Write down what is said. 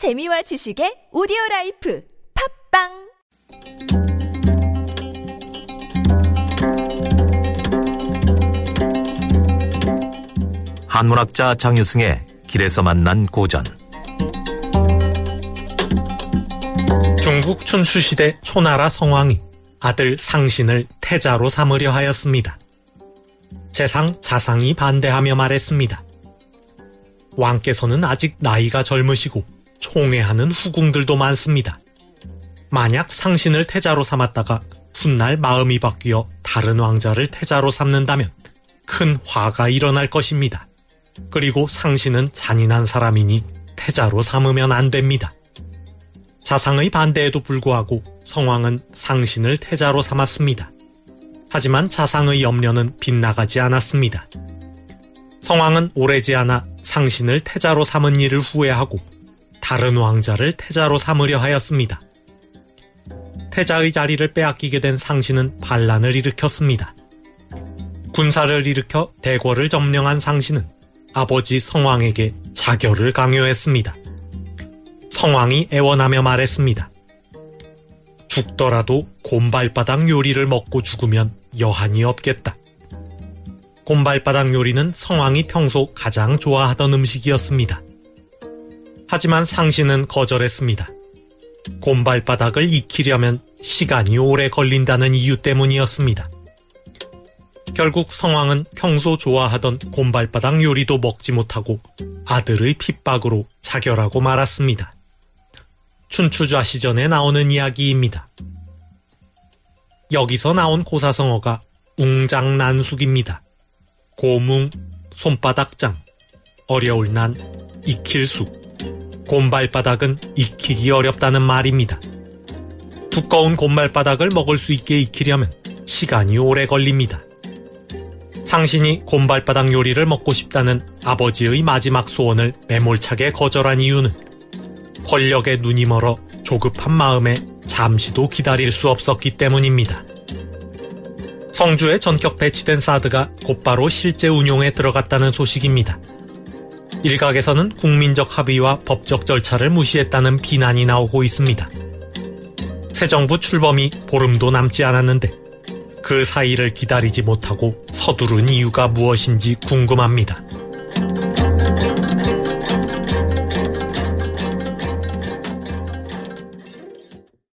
재미와 지식의 오디오 라이프 팟빵 한문학자 장유승의 길에서 만난 고전 중국 춘추시대 초나라 성왕이 아들 상신을 태자로 삼으려 하였습니다. 재상 자상이 반대하며 말했습니다. 왕께서는 아직 나이가 젊으시고 총애하는 후궁들도 많습니다. 만약 상신을 태자로 삼았다가 훗날 마음이 바뀌어 다른 왕자를 태자로 삼는다면 큰 화가 일어날 것입니다. 그리고 상신은 잔인한 사람이니 태자로 삼으면 안 됩니다. 자상의 반대에도 불구하고 성왕은 상신을 태자로 삼았습니다. 하지만 자상의 염려는 빗나가지 않았습니다. 성왕은 오래지 않아 상신을 태자로 삼은 일을 후회하고 다른 왕자를 태자로 삼으려 하였습니다. 태자의 자리를 빼앗기게 된 상신은 반란을 일으켰습니다. 군사를 일으켜 대궐을 점령한 상신은 아버지 성왕에게 자결을 강요했습니다. 성왕이 애원하며 말했습니다. 죽더라도 곰발바닥 요리를 먹고 죽으면 여한이 없겠다. 곰발바닥 요리는 성왕이 평소 가장 좋아하던 음식이었습니다. 하지만 상신은 거절했습니다. 곰발바닥을 익히려면 시간이 오래 걸린다는 이유 때문이었습니다. 결국 성왕은 평소 좋아하던 곰발바닥 요리도 먹지 못하고 아들의 핍박으로 자결하고 말았습니다. 춘추좌 시전에 나오는 이야기입니다. 여기서 나온 고사성어가 웅장난숙입니다. 고뭉, 손바닥장, 어려울 난, 익힐 수. 곰발바닥은 익히기 어렵다는 말입니다. 두꺼운 곰발바닥을 먹을 수 있게 익히려면 시간이 오래 걸립니다. 상신이 곰발바닥 요리를 먹고 싶다는 아버지의 마지막 소원을 매몰차게 거절한 이유는 권력에 눈이 멀어 조급한 마음에 잠시도 기다릴 수 없었기 때문입니다. 성주에 전격 배치된 사드가 곧바로 실제 운용에 들어갔다는 소식입니다. 일각에서는 국민적 합의와 법적 절차를 무시했다는 비난이 나오고 있습니다. 새 정부 출범이 보름도 남지 않았는데 그 사이를 기다리지 못하고 서두른 이유가 무엇인지 궁금합니다.